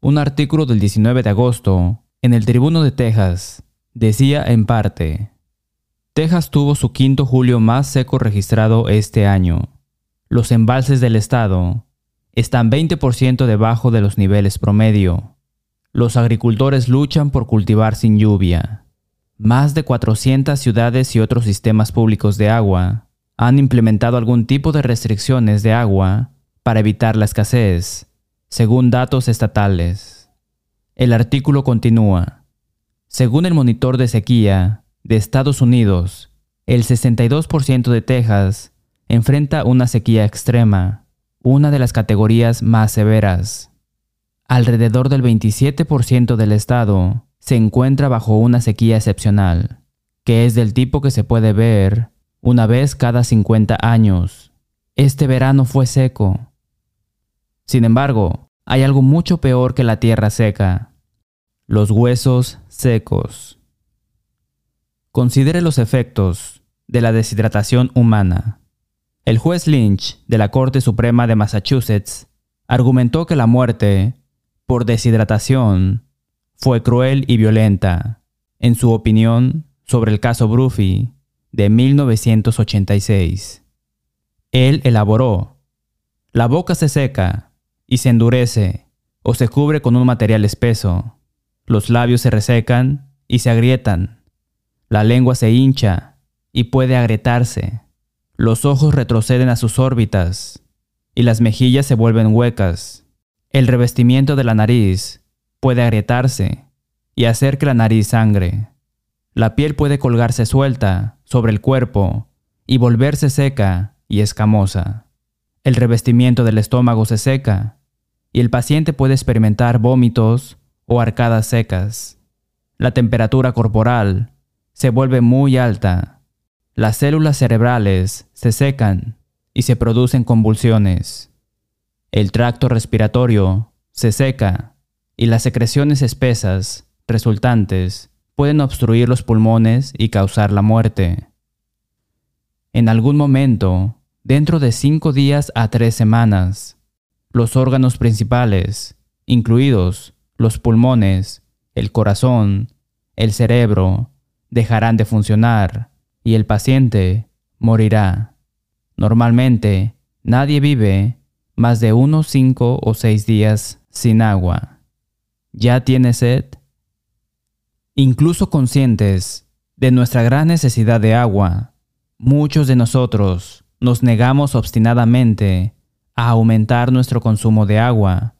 Un artículo del 19 de agosto en el Tribuno de Texas decía en parte, Texas tuvo su quinto julio más seco registrado este año. Los embalses del estado están 20% debajo de los niveles promedio. Los agricultores luchan por cultivar sin lluvia. Más de 400 ciudades y otros sistemas públicos de agua han implementado algún tipo de restricciones de agua para evitar la escasez, según datos estatales. El artículo continúa. Según el monitor de sequía de Estados Unidos, el 62% de Texas enfrenta una sequía extrema, una de las categorías más severas. Alrededor del 27% del estado se encuentra bajo una sequía excepcional, que es del tipo que se puede ver una vez cada 50 años. Este verano fue seco. Sin embargo, hay algo mucho peor que la tierra seca. Los huesos secos. Considere los efectos de la deshidratación humana. El juez Lynch de la Corte Suprema de Massachusetts argumentó que la muerte por deshidratación fue cruel y violenta, en su opinión sobre el caso Bruffy de 1986. Él elaboró, la boca se seca y se endurece o se cubre con un material espeso, los labios se resecan y se agrietan, la lengua se hincha y puede agrietarse, los ojos retroceden a sus órbitas y las mejillas se vuelven huecas, el revestimiento de la nariz puede agrietarse y hacer que la nariz sangre. La piel puede colgarse suelta sobre el cuerpo y volverse seca y escamosa. El revestimiento del estómago se seca y el paciente puede experimentar vómitos o arcadas secas. La temperatura corporal se vuelve muy alta. Las células cerebrales se secan y se producen convulsiones. El tracto respiratorio se seca y las secreciones espesas resultantes pueden obstruir los pulmones y causar la muerte. En algún momento, dentro de cinco días a tres semanas, los órganos principales, incluidos los pulmones, el corazón, el cerebro, dejarán de funcionar y el paciente morirá. Normalmente, nadie vive más de unos cinco o seis días sin agua. ¿Ya tiene sed? Incluso conscientes de nuestra gran necesidad de agua, muchos de nosotros nos negamos obstinadamente a aumentar nuestro consumo de agua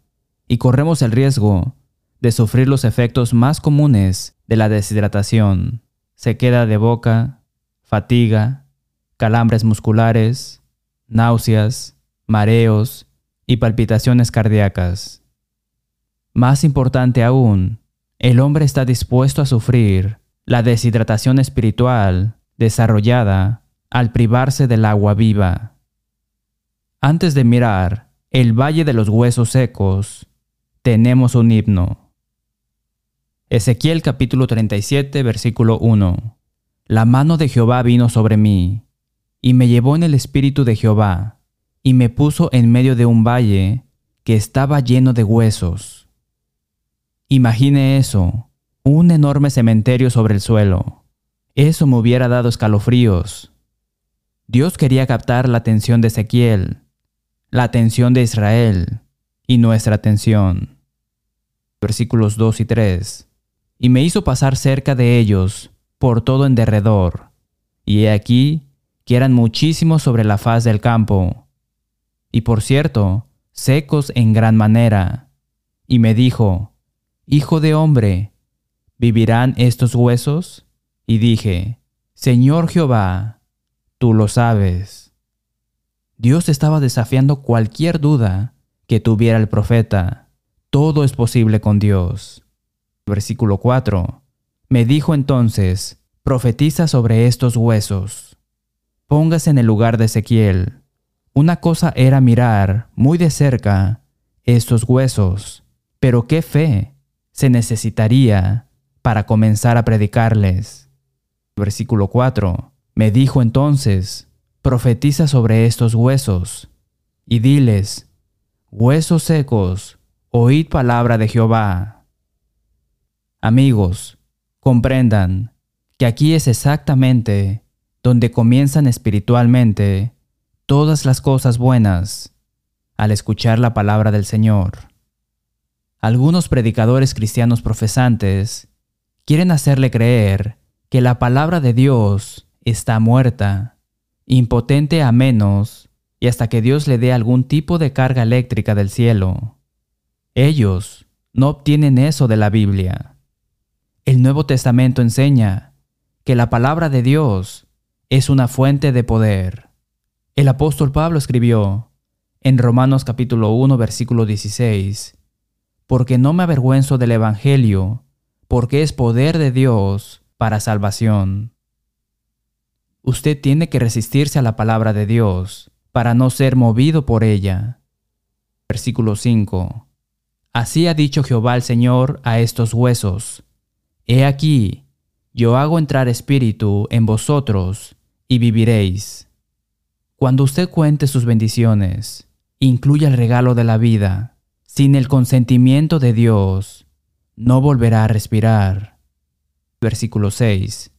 y corremos el riesgo de sufrir los efectos más comunes de la deshidratación, sequedad de boca, fatiga, calambres musculares, náuseas, mareos y palpitaciones cardíacas. Más importante aún, el hombre está dispuesto a sufrir la deshidratación espiritual desarrollada al privarse del agua viva. Antes de mirar el valle de los huesos secos, tenemos un himno. Ezequiel capítulo 37 versículo 1. La mano de Jehová vino sobre mí, y me llevó en el espíritu de Jehová, y me puso en medio de un valle que estaba lleno de huesos Imagine eso, un enorme cementerio sobre el suelo. Eso me hubiera dado escalofríos. Dios quería captar la atención de Ezequiel, la atención de Israel y nuestra atención. Versículos 2 y 3. Y me hizo pasar cerca de ellos por todo en derredor, y he aquí que eran muchísimos sobre la faz del campo, y por cierto, secos en gran manera. Y me dijo, Hijo de hombre, ¿vivirán estos huesos? Y dije, Señor Jehová, tú lo sabes. Dios estaba desafiando cualquier duda que tuviera el profeta. Todo es posible con Dios. Versículo 4. Me dijo entonces, profetiza sobre estos huesos. Póngase en el lugar de Ezequiel. Una cosa era mirar muy de cerca estos huesos, pero qué fe se necesitaría para comenzar a predicarles. Versículo 4. Me dijo entonces, profetiza sobre estos huesos, y diles, huesos secos, oíd palabra de Jehová. Amigos, comprendan que aquí es exactamente donde comienzan espiritualmente todas las cosas buenas al escuchar la palabra del Señor. Algunos predicadores cristianos profesantes quieren hacerle creer que la palabra de Dios está muerta, impotente a menos y hasta que Dios le dé algún tipo de carga eléctrica del cielo. Ellos no obtienen eso de la Biblia. El Nuevo Testamento enseña que la palabra de Dios es una fuente de poder. El apóstol Pablo escribió en Romanos capítulo 1 versículo 16, porque no me avergüenzo del Evangelio, porque es poder de Dios para salvación. Usted tiene que resistirse a la palabra de Dios para no ser movido por ella. Versículo 5. Así ha dicho Jehová el Señor a estos huesos. He aquí, yo hago entrar espíritu en vosotros, y viviréis. Cuando usted cuente sus bendiciones, incluya el regalo de la vida. Sin el consentimiento de Dios, no volverá a respirar. Versículo 6.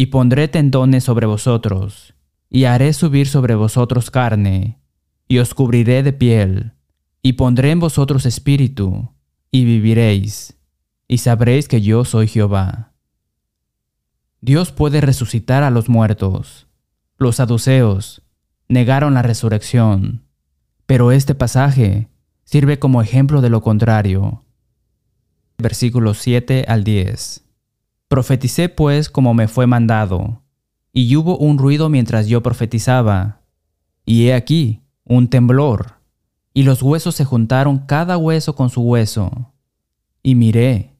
Y pondré tendones sobre vosotros, y haré subir sobre vosotros carne, y os cubriré de piel, y pondré en vosotros espíritu, y viviréis, y sabréis que yo soy Jehová. Dios puede resucitar a los muertos. Los saduceos negaron la resurrección, pero este pasaje sirve como ejemplo de lo contrario. Versículos 7 al 10. Profeticé pues como me fue mandado y hubo un ruido mientras yo profetizaba. Y he aquí, un temblor, y los huesos se juntaron cada hueso con su hueso. Y miré,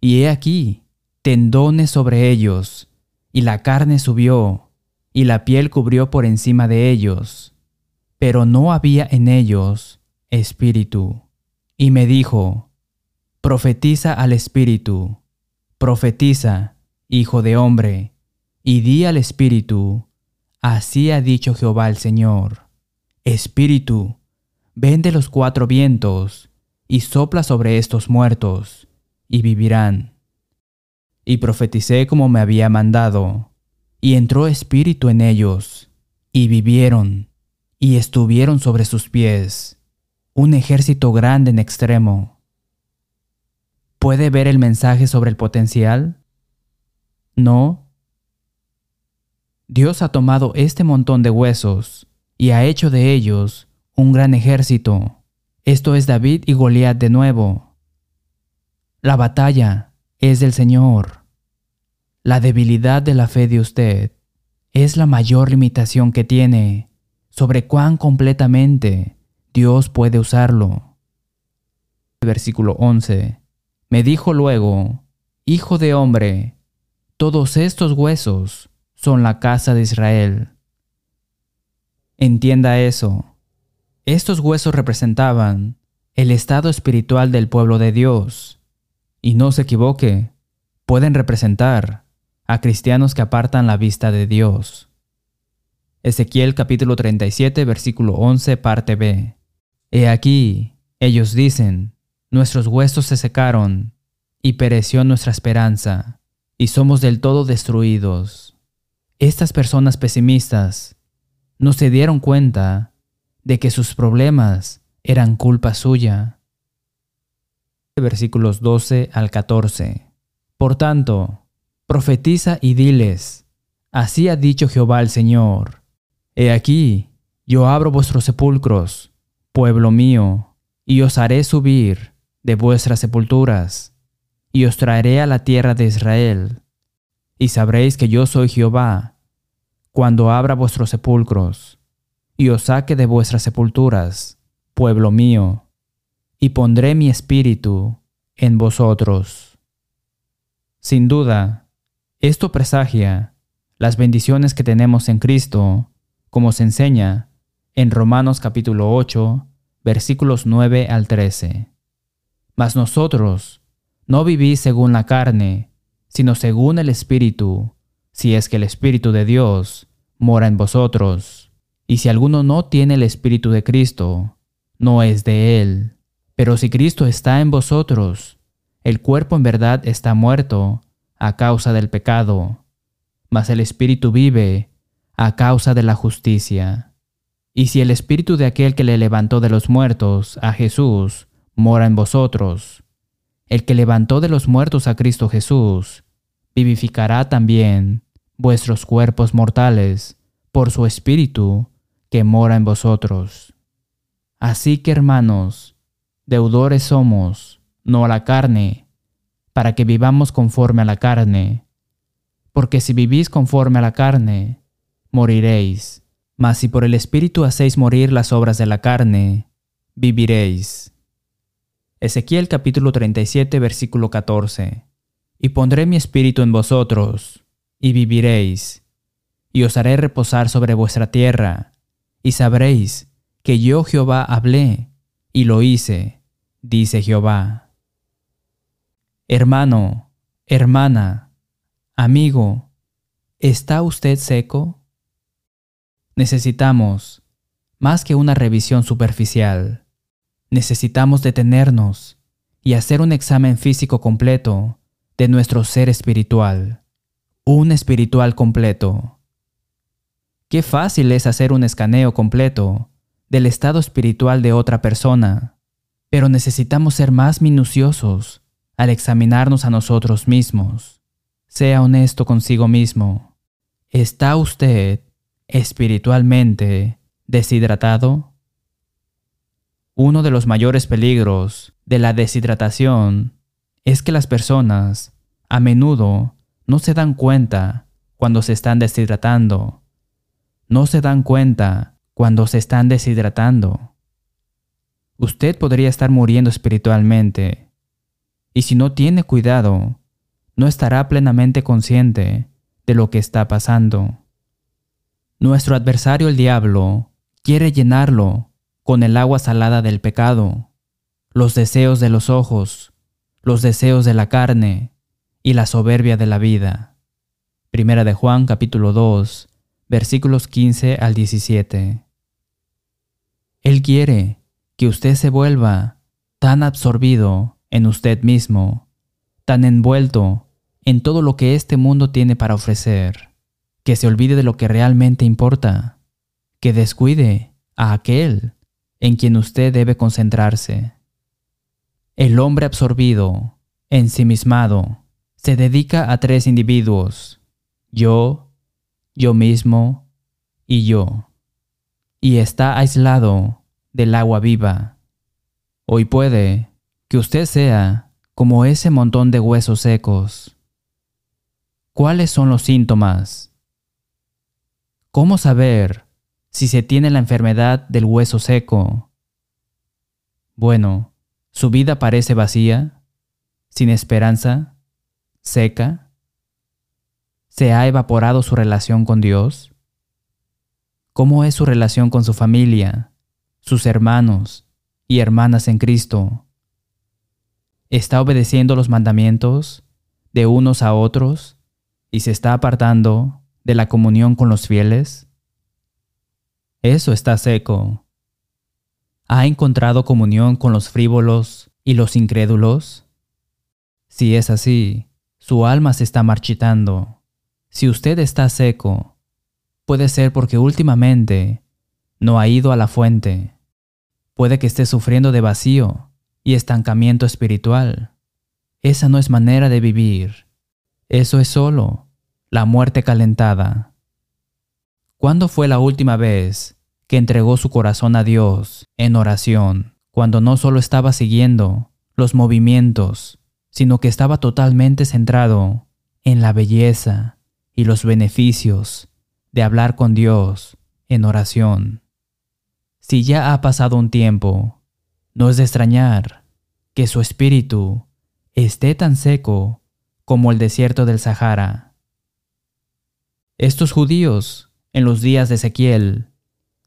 y he aquí, tendones sobre ellos, y la carne subió, y la piel cubrió por encima de ellos, pero no había en ellos espíritu. Y me dijo, Profetiza al espíritu, profetiza, hijo de hombre, y di al Espíritu, así ha dicho Jehová el Señor, Espíritu, ven de los cuatro vientos, y sopla sobre estos muertos, y vivirán. Y profeticé como me había mandado, y entró espíritu en ellos, y vivieron, y estuvieron sobre sus pies, un ejército grande en extremo. ¿Puede ver el mensaje sobre el potencial? No, Dios ha tomado este montón de huesos y ha hecho de ellos un gran ejército. Esto es David y Goliat de nuevo. La batalla es del Señor. La debilidad de la fe de usted es la mayor limitación que tiene sobre cuán completamente Dios puede usarlo. Versículo 11. Me dijo luego, Hijo de hombre, todos estos huesos son la casa de Israel. Entienda eso. Estos huesos representaban el estado espiritual del pueblo de Dios. Y no se equivoque, pueden representar a cristianos que apartan la vista de Dios. Ezequiel capítulo 37 versículo 11 parte B. He aquí, ellos dicen, nuestros huesos se secaron, y pereció nuestra esperanza, y somos del todo destruidos. Estas personas pesimistas no se dieron cuenta de que sus problemas eran culpa suya. Versículos 12 al 14. Por tanto, profetiza y diles, así ha dicho Jehová el Señor, He aquí, yo abro vuestros sepulcros, pueblo mío, y os haré subir de vuestras sepulturas, y os traeré a la tierra de Israel y sabréis que yo soy Jehová, cuando abra vuestros sepulcros, y os saque de vuestras sepulturas, pueblo mío, y pondré mi espíritu en vosotros. Sin duda, esto presagia las bendiciones que tenemos en Cristo, como se enseña en Romanos capítulo 8, versículos 9 al 13. Mas nosotros no vivís según la carne, sino según el Espíritu, si es que el Espíritu de Dios mora en vosotros. Y si alguno no tiene el Espíritu de Cristo, no es de él. Pero si Cristo está en vosotros, el cuerpo en verdad está muerto a causa del pecado, mas el espíritu vive a causa de la justicia. Y si el espíritu de aquel que le levantó de los muertos, a Jesús, mora en vosotros, el que levantó de los muertos a Cristo Jesús, vivificará también vuestros cuerpos mortales por su espíritu que mora en vosotros. Así que hermanos, deudores somos, no a la carne, para que vivamos conforme a la carne, porque si vivís conforme a la carne, moriréis. Mas si por el Espíritu hacéis morir las obras de la carne, viviréis. Ezequiel capítulo 37 versículo 14. Y pondré mi espíritu en vosotros, y viviréis, y os haré reposar sobre vuestra tierra, y sabréis que yo Jehová hablé, y lo hice, dice Jehová. Hermano, hermana, amigo, ¿está usted seco? Necesitamos, más que una revisión superficial, necesitamos detenernos y hacer un examen físico completo de nuestro ser espiritual, un espiritual completo. Qué fácil es hacer un escaneo completo del estado espiritual de otra persona, pero necesitamos ser más minuciosos al examinarnos a nosotros mismos. Sea honesto consigo mismo. ¿Está usted espiritualmente deshidratado? Uno de los mayores peligros de la deshidratación es que las personas a menudo no se dan cuenta cuando se están deshidratando. No se dan cuenta cuando se están deshidratando. Usted podría estar muriendo espiritualmente y si no tiene cuidado, no estará plenamente consciente de lo que está pasando. Nuestro adversario el diablo quiere llenarlo con el agua salada del pecado, los deseos de los ojos, los deseos de la carne y la soberbia de la vida. Primera de Juan capítulo 2, versículos 15 al 17. Él quiere que usted se vuelva tan absorbido en usted mismo, tan envuelto en todo lo que este mundo tiene para ofrecer, que se olvide de lo que realmente importa, que descuide a aquel en quien usted debe concentrarse. El hombre absorbido, ensimismado, se dedica a tres individuos, yo, yo mismo y yo, y está aislado del agua viva. Hoy puede que usted sea como ese montón de huesos secos. ¿Cuáles son los síntomas? ¿Cómo saber si se tiene la enfermedad del hueso seco? Bueno, su vida parece vacía, sin esperanza, seca. ¿Se ha evaporado su relación con Dios? ¿Cómo es su relación con su familia, sus hermanos y hermanas en Cristo? ¿Está obedeciendo los mandamientos de unos a otros y se está apartando de la comunión con los fieles? Eso está seco. ¿Ha encontrado comunión con los frívolos y los incrédulos? Si es así, su alma se está marchitando. Si usted está seco, puede ser porque últimamente no ha ido a la fuente. Puede que esté sufriendo de vacío y estancamiento espiritual. Esa no es manera de vivir. Eso es solo la muerte calentada. ¿Cuándo fue la última vez que entregó su corazón a Dios en oración, cuando no solo estaba siguiendo los movimientos, sino que estaba totalmente centrado en la belleza y los beneficios de hablar con Dios en oración? Si ya ha pasado un tiempo, no es de extrañar que su espíritu esté tan seco como el desierto del Sahara. Estos judíos, en los días de Ezequiel,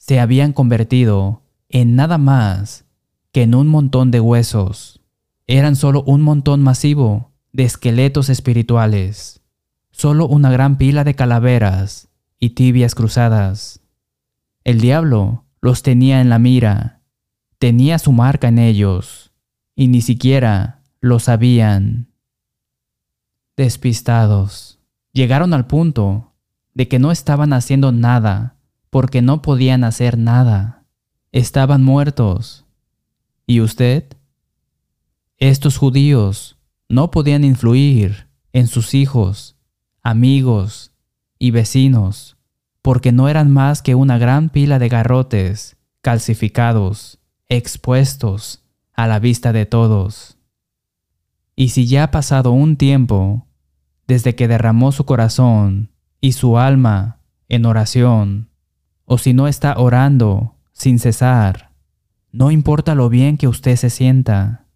se habían convertido en nada más que en un montón de huesos. Eran solo un montón masivo de esqueletos espirituales, solo una gran pila de calaveras y tibias cruzadas. El diablo los tenía en la mira, tenía su marca en ellos, y ni siquiera lo sabían. Despistados, llegaron al punto de que no estaban haciendo nada porque no podían hacer nada. Estaban muertos. ¿Y usted? Estos judíos no podían influir en sus hijos, amigos y vecinos, porque no eran más que una gran pila de garrotes calcificados, expuestos a la vista de todos. Y si ya ha pasado un tiempo desde que derramó su corazón y su alma en oración, o si no está orando sin cesar, no importa lo bien que usted se sienta,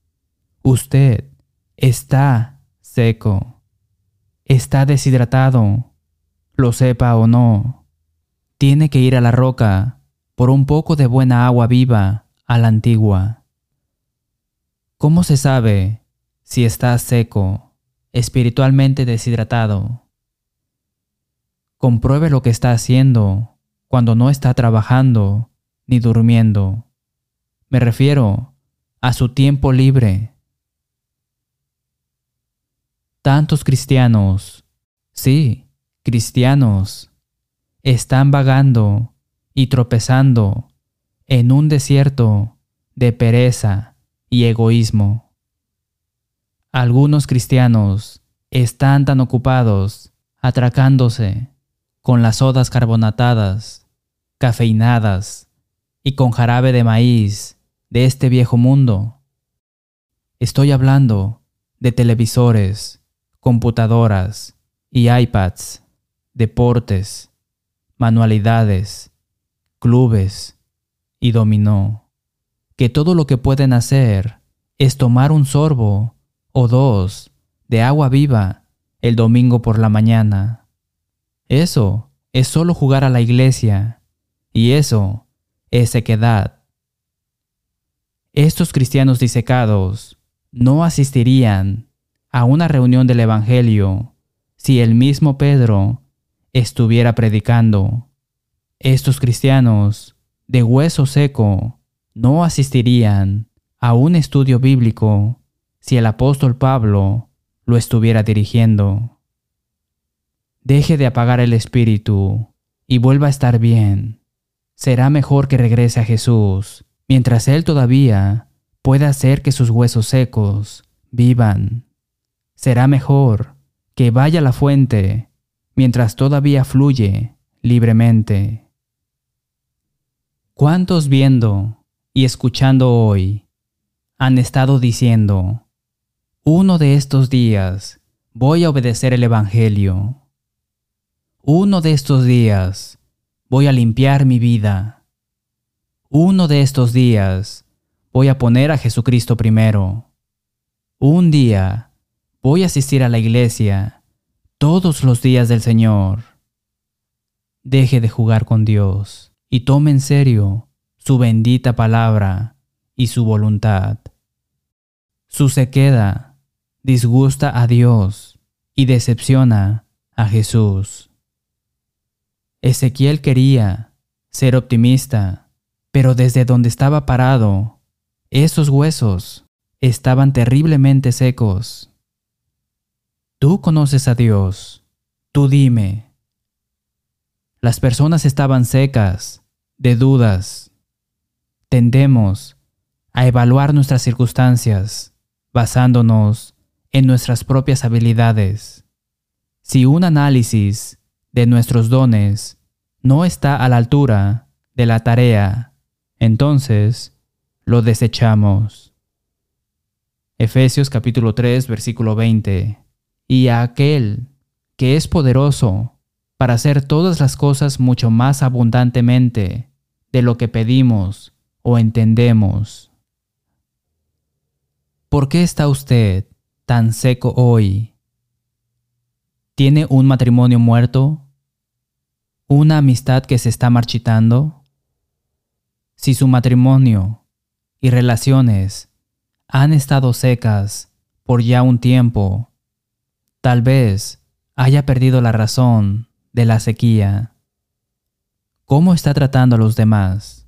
usted está seco, está deshidratado, lo sepa o no, tiene que ir a la roca por un poco de buena agua viva a la antigua. ¿Cómo se sabe si está seco, espiritualmente deshidratado? Compruebe lo que está haciendo cuando no está trabajando ni durmiendo. Me refiero a su tiempo libre. Tantos cristianos, sí, cristianos, están vagando y tropezando en un desierto de pereza y egoísmo. Algunos cristianos están tan ocupados atracándose con las sodas carbonatadas, cafeinadas y con jarabe de maíz de este viejo mundo. Estoy hablando de televisores, computadoras y iPads, deportes, manualidades, clubes y dominó, que todo lo que pueden hacer es tomar un sorbo o dos de agua viva el domingo por la mañana. Eso es solo jugar a la iglesia y eso es sequedad. Estos cristianos disecados no asistirían a una reunión del Evangelio si el mismo Pedro estuviera predicando. Estos cristianos de hueso seco no asistirían a un estudio bíblico si el apóstol Pablo lo estuviera dirigiendo deje de apagar el espíritu y vuelva a estar bien. Será mejor que regrese a Jesús, mientras Él todavía pueda hacer que sus huesos secos vivan. Será mejor que vaya a la fuente mientras todavía fluye libremente. ¿Cuántos viendo y escuchando hoy han estado diciendo, uno de estos días voy a obedecer el Evangelio? Uno de estos días voy a limpiar mi vida. Uno de estos días voy a poner a Jesucristo primero. Un día voy a asistir a la iglesia todos los días del Señor. Deje de jugar con Dios y tome en serio su bendita palabra y su voluntad. Su sequedad disgusta a Dios y decepciona a Jesús. Ezequiel quería ser optimista, pero desde donde estaba parado, esos huesos estaban terriblemente secos. Tú conoces a Dios, tú dime. Las personas estaban secas, de dudas. Tendemos a evaluar nuestras circunstancias basándonos en nuestras propias habilidades. Si un análisis de nuestros dones no está a la altura de la tarea, entonces lo desechamos. Efesios capítulo 3 versículo 20. Y a aquel que es poderoso para hacer todas las cosas mucho más abundantemente de lo que pedimos o entendemos. ¿Por qué está usted tan seco hoy? ¿Tiene un matrimonio muerto? Una amistad que se está marchitando? Si su matrimonio y relaciones han estado secas por ya un tiempo, tal vez haya perdido la razón de la sequía. ¿Cómo está tratando a los demás?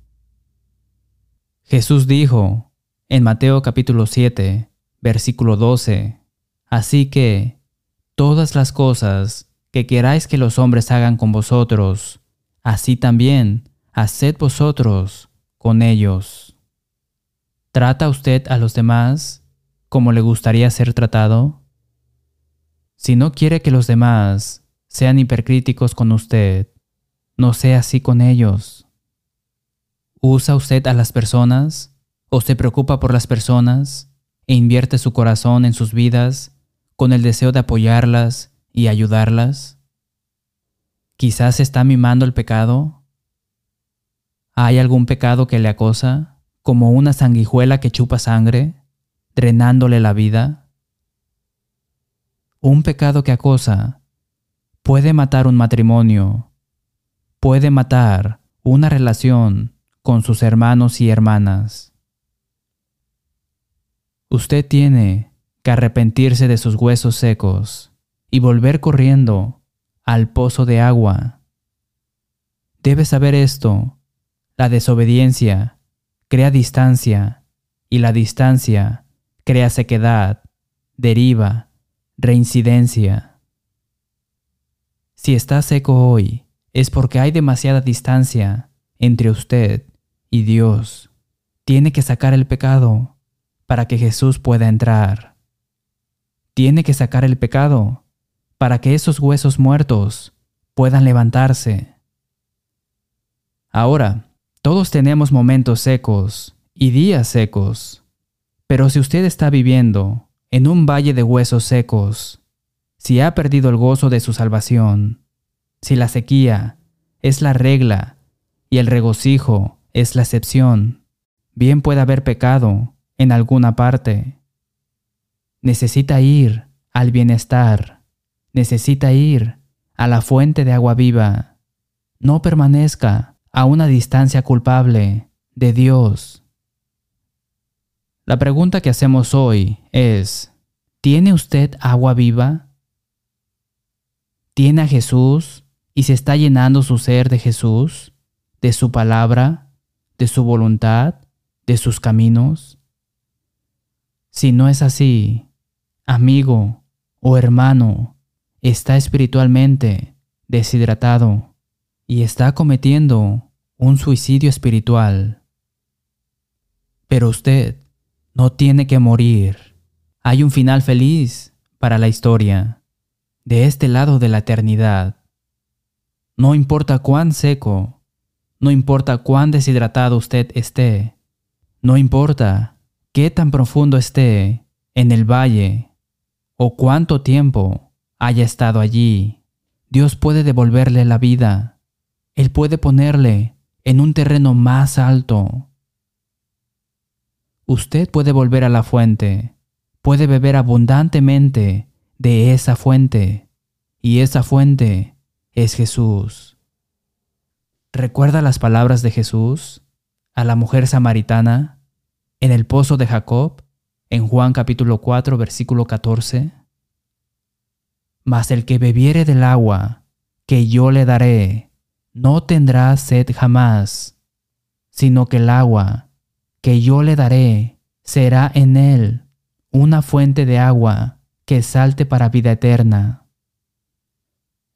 Jesús dijo en Mateo capítulo 7, versículo 12. Así que, todas las cosas que queráis que los hombres hagan con vosotros, así también haced vosotros con ellos. ¿Trata usted a los demás como le gustaría ser tratado? Si no quiere que los demás sean hipercríticos con usted, no sea así con ellos. ¿Usa usted a las personas o se preocupa por las personas e invierte su corazón en sus vidas con el deseo de apoyarlas y ayudarlas? Quizás está mimando el pecado. ¿Hay algún pecado que le acosa, como una sanguijuela que chupa sangre, drenándole la vida? Un pecado que acosa puede matar un matrimonio, puede matar una relación con sus hermanos y hermanas. Usted tiene que arrepentirse de sus huesos secos y volver corriendo al pozo de agua. Debe saber esto. La desobediencia crea distancia y la distancia crea sequedad, deriva, reincidencia. Si está seco hoy, es porque hay demasiada distancia entre usted y Dios. Tiene que sacar el pecado para que Jesús pueda entrar. Tiene que sacar el pecado para que esos huesos muertos puedan levantarse. Ahora, todos tenemos momentos secos y días secos, pero si usted está viviendo en un valle de huesos secos, si ha perdido el gozo de su salvación, si la sequía es la regla y el regocijo es la excepción, bien puede haber pecado en alguna parte. Necesita ir al bienestar, necesita ir a la fuente de agua viva. No permanezca a una distancia culpable de Dios. La pregunta que hacemos hoy es, ¿tiene usted agua viva? tiene a Jesús y se está llenando su ser de Jesús, de su palabra, de su voluntad, de sus caminos? Si no es así, amigo o hermano, está espiritualmente deshidratado y está cometiendo un suicidio espiritual. Pero usted no tiene que morir. Hay un final feliz para la historia de este lado de la eternidad. No importa cuán seco, no importa cuán deshidratado usted esté, no importa qué tan profundo esté en el valle o cuánto tiempo haya estado allí, Dios puede devolverle la vida. Él puede ponerle en un terreno más alto. Usted puede volver a la fuente, puede beber abundantemente de esa fuente, y esa fuente es Jesús. ¿Recuerda las palabras de Jesús a la mujer samaritana en el pozo de Jacob en Juan capítulo 4 versículo 14? Mas el que bebiere del agua que yo le daré, no tendrá sed jamás, sino que el agua que yo le daré será en él una fuente de agua que salte para vida eterna.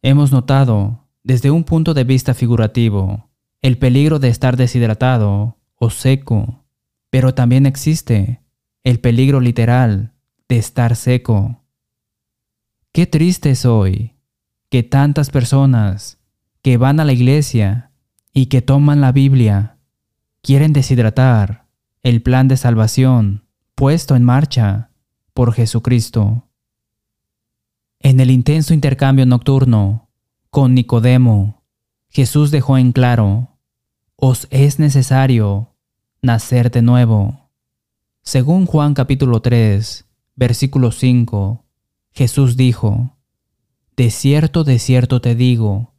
Hemos notado, desde un punto de vista figurativo, el peligro de estar deshidratado o seco, pero también existe el peligro literal de estar seco. Qué triste es hoy que tantas personas que van a la iglesia y que toman la Biblia quieren deshidratar el plan de salvación puesto en marcha por Jesucristo. En el intenso intercambio nocturno con Nicodemo, Jesús dejó en claro, os es necesario nacer de nuevo. Según Juan capítulo 3, versículo 5, Jesús dijo, De cierto, de cierto te digo,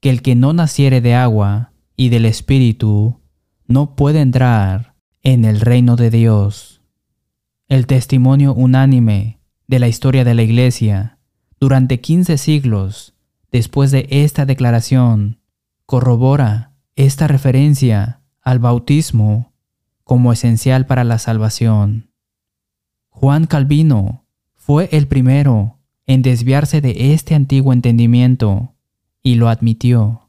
que el que no naciere de agua y del Espíritu, no puede entrar en el reino de Dios. El testimonio unánime de la historia de la Iglesia durante 15 siglos después de esta declaración, corrobora esta referencia al bautismo como esencial para la salvación. Juan Calvino fue el primero en desviarse de este antiguo entendimiento y lo admitió.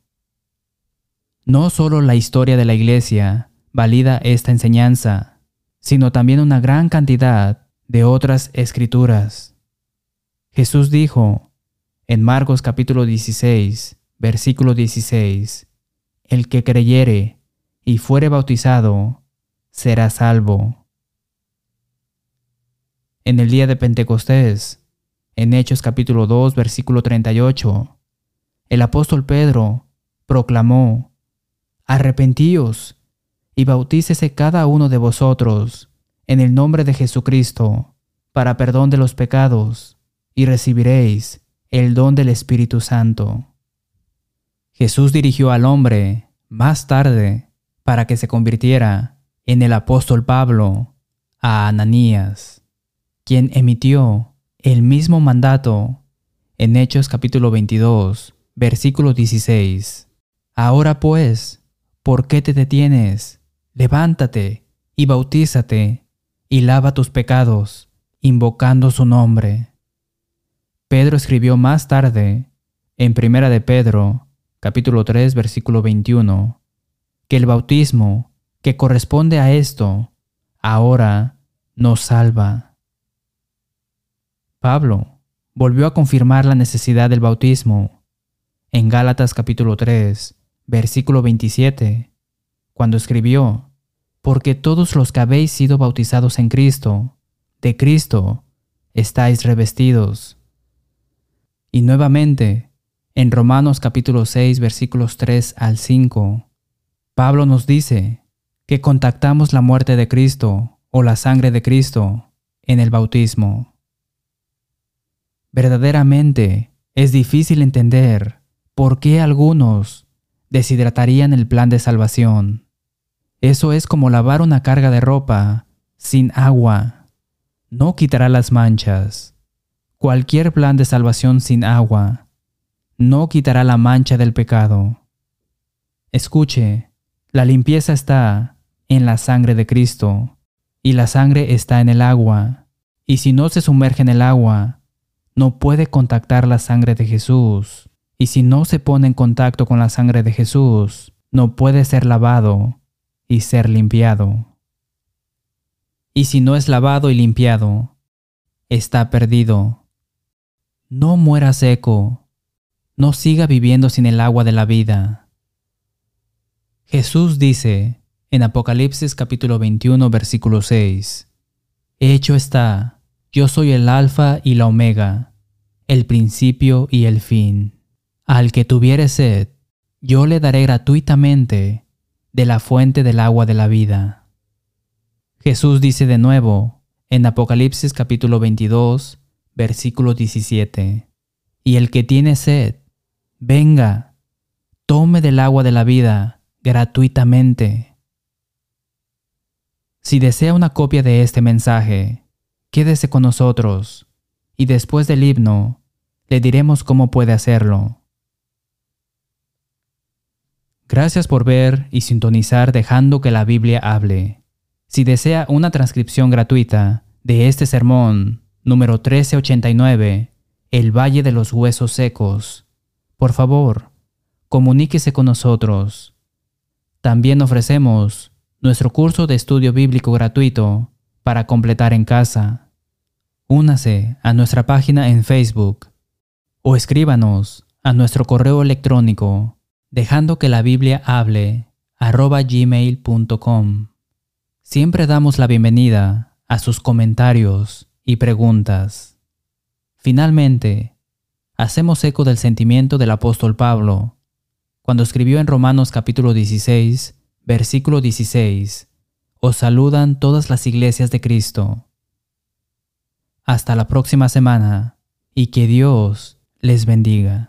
No solo la historia de la Iglesia valida esta enseñanza, sino también una gran cantidad de otras escrituras. Jesús dijo en Marcos capítulo 16, versículo 16, El que creyere y fuere bautizado, será salvo. En el día de Pentecostés, en Hechos capítulo 2, versículo 38, el apóstol Pedro proclamó, Arrepentíos y bautícese cada uno de vosotros en el nombre de Jesucristo para perdón de los pecados, y recibiréis el don del Espíritu Santo. Jesús dirigió al hombre más tarde para que se convirtiera en el apóstol Pablo a Ananías, quien emitió el mismo mandato en Hechos capítulo 22, versículo 16. Ahora pues, ¿por qué te detienes? Levántate y bautízate y lava tus pecados, invocando su nombre. Pedro escribió más tarde, en Primera de Pedro, capítulo 3, versículo 21, que el bautismo que corresponde a esto ahora nos salva. Pablo volvió a confirmar la necesidad del bautismo en Gálatas capítulo 3, versículo 27, cuando escribió, porque todos los que habéis sido bautizados en Cristo, de Cristo, estáis revestidos. Y nuevamente, en Romanos capítulo 6 versículos 3 al 5, Pablo nos dice que contactamos la muerte de Cristo o la sangre de Cristo en el bautismo. Verdaderamente es difícil entender por qué algunos deshidratarían el plan de salvación. Eso es como lavar una carga de ropa sin agua. No quitará las manchas. Cualquier plan de salvación sin agua no quitará la mancha del pecado. Escuche, la limpieza está en la sangre de Cristo, y la sangre está en el agua, y si no se sumerge en el agua, no puede contactar la sangre de Jesús, y si no se pone en contacto con la sangre de Jesús, no puede ser lavado y ser limpiado. Y si no es lavado y limpiado, está perdido no muera seco, no siga viviendo sin el agua de la vida. Jesús dice en Apocalipsis capítulo 21 versículo 6, Hecho está, yo soy el alfa y la omega, el principio y el fin. Al que tuviere sed, yo le daré gratuitamente de la fuente del agua de la vida. Jesús dice de nuevo en Apocalipsis capítulo 22 versículo 17. Y el que tiene sed, venga, tome del agua de la vida gratuitamente. Si desea una copia de este mensaje, quédese con nosotros y después del himno le diremos cómo puede hacerlo. Gracias por ver y sintonizar dejando que la Biblia hable. Si desea una transcripción gratuita de este sermón, número 1389, El Valle de los Huesos Secos. Por favor, comuníquese con nosotros. También ofrecemos nuestro curso de estudio bíblico gratuito para completar en casa. Únase a nuestra página en Facebook o escríbanos a nuestro correo electrónico dejando que la Biblia hable gmail.com. Siempre damos la bienvenida a sus comentarios y preguntas. Finalmente, hacemos eco del sentimiento del apóstol Pablo, cuando escribió en Romanos capítulo 16, versículo 16, Os saludan todas las iglesias de Cristo. Hasta la próxima semana y que Dios les bendiga.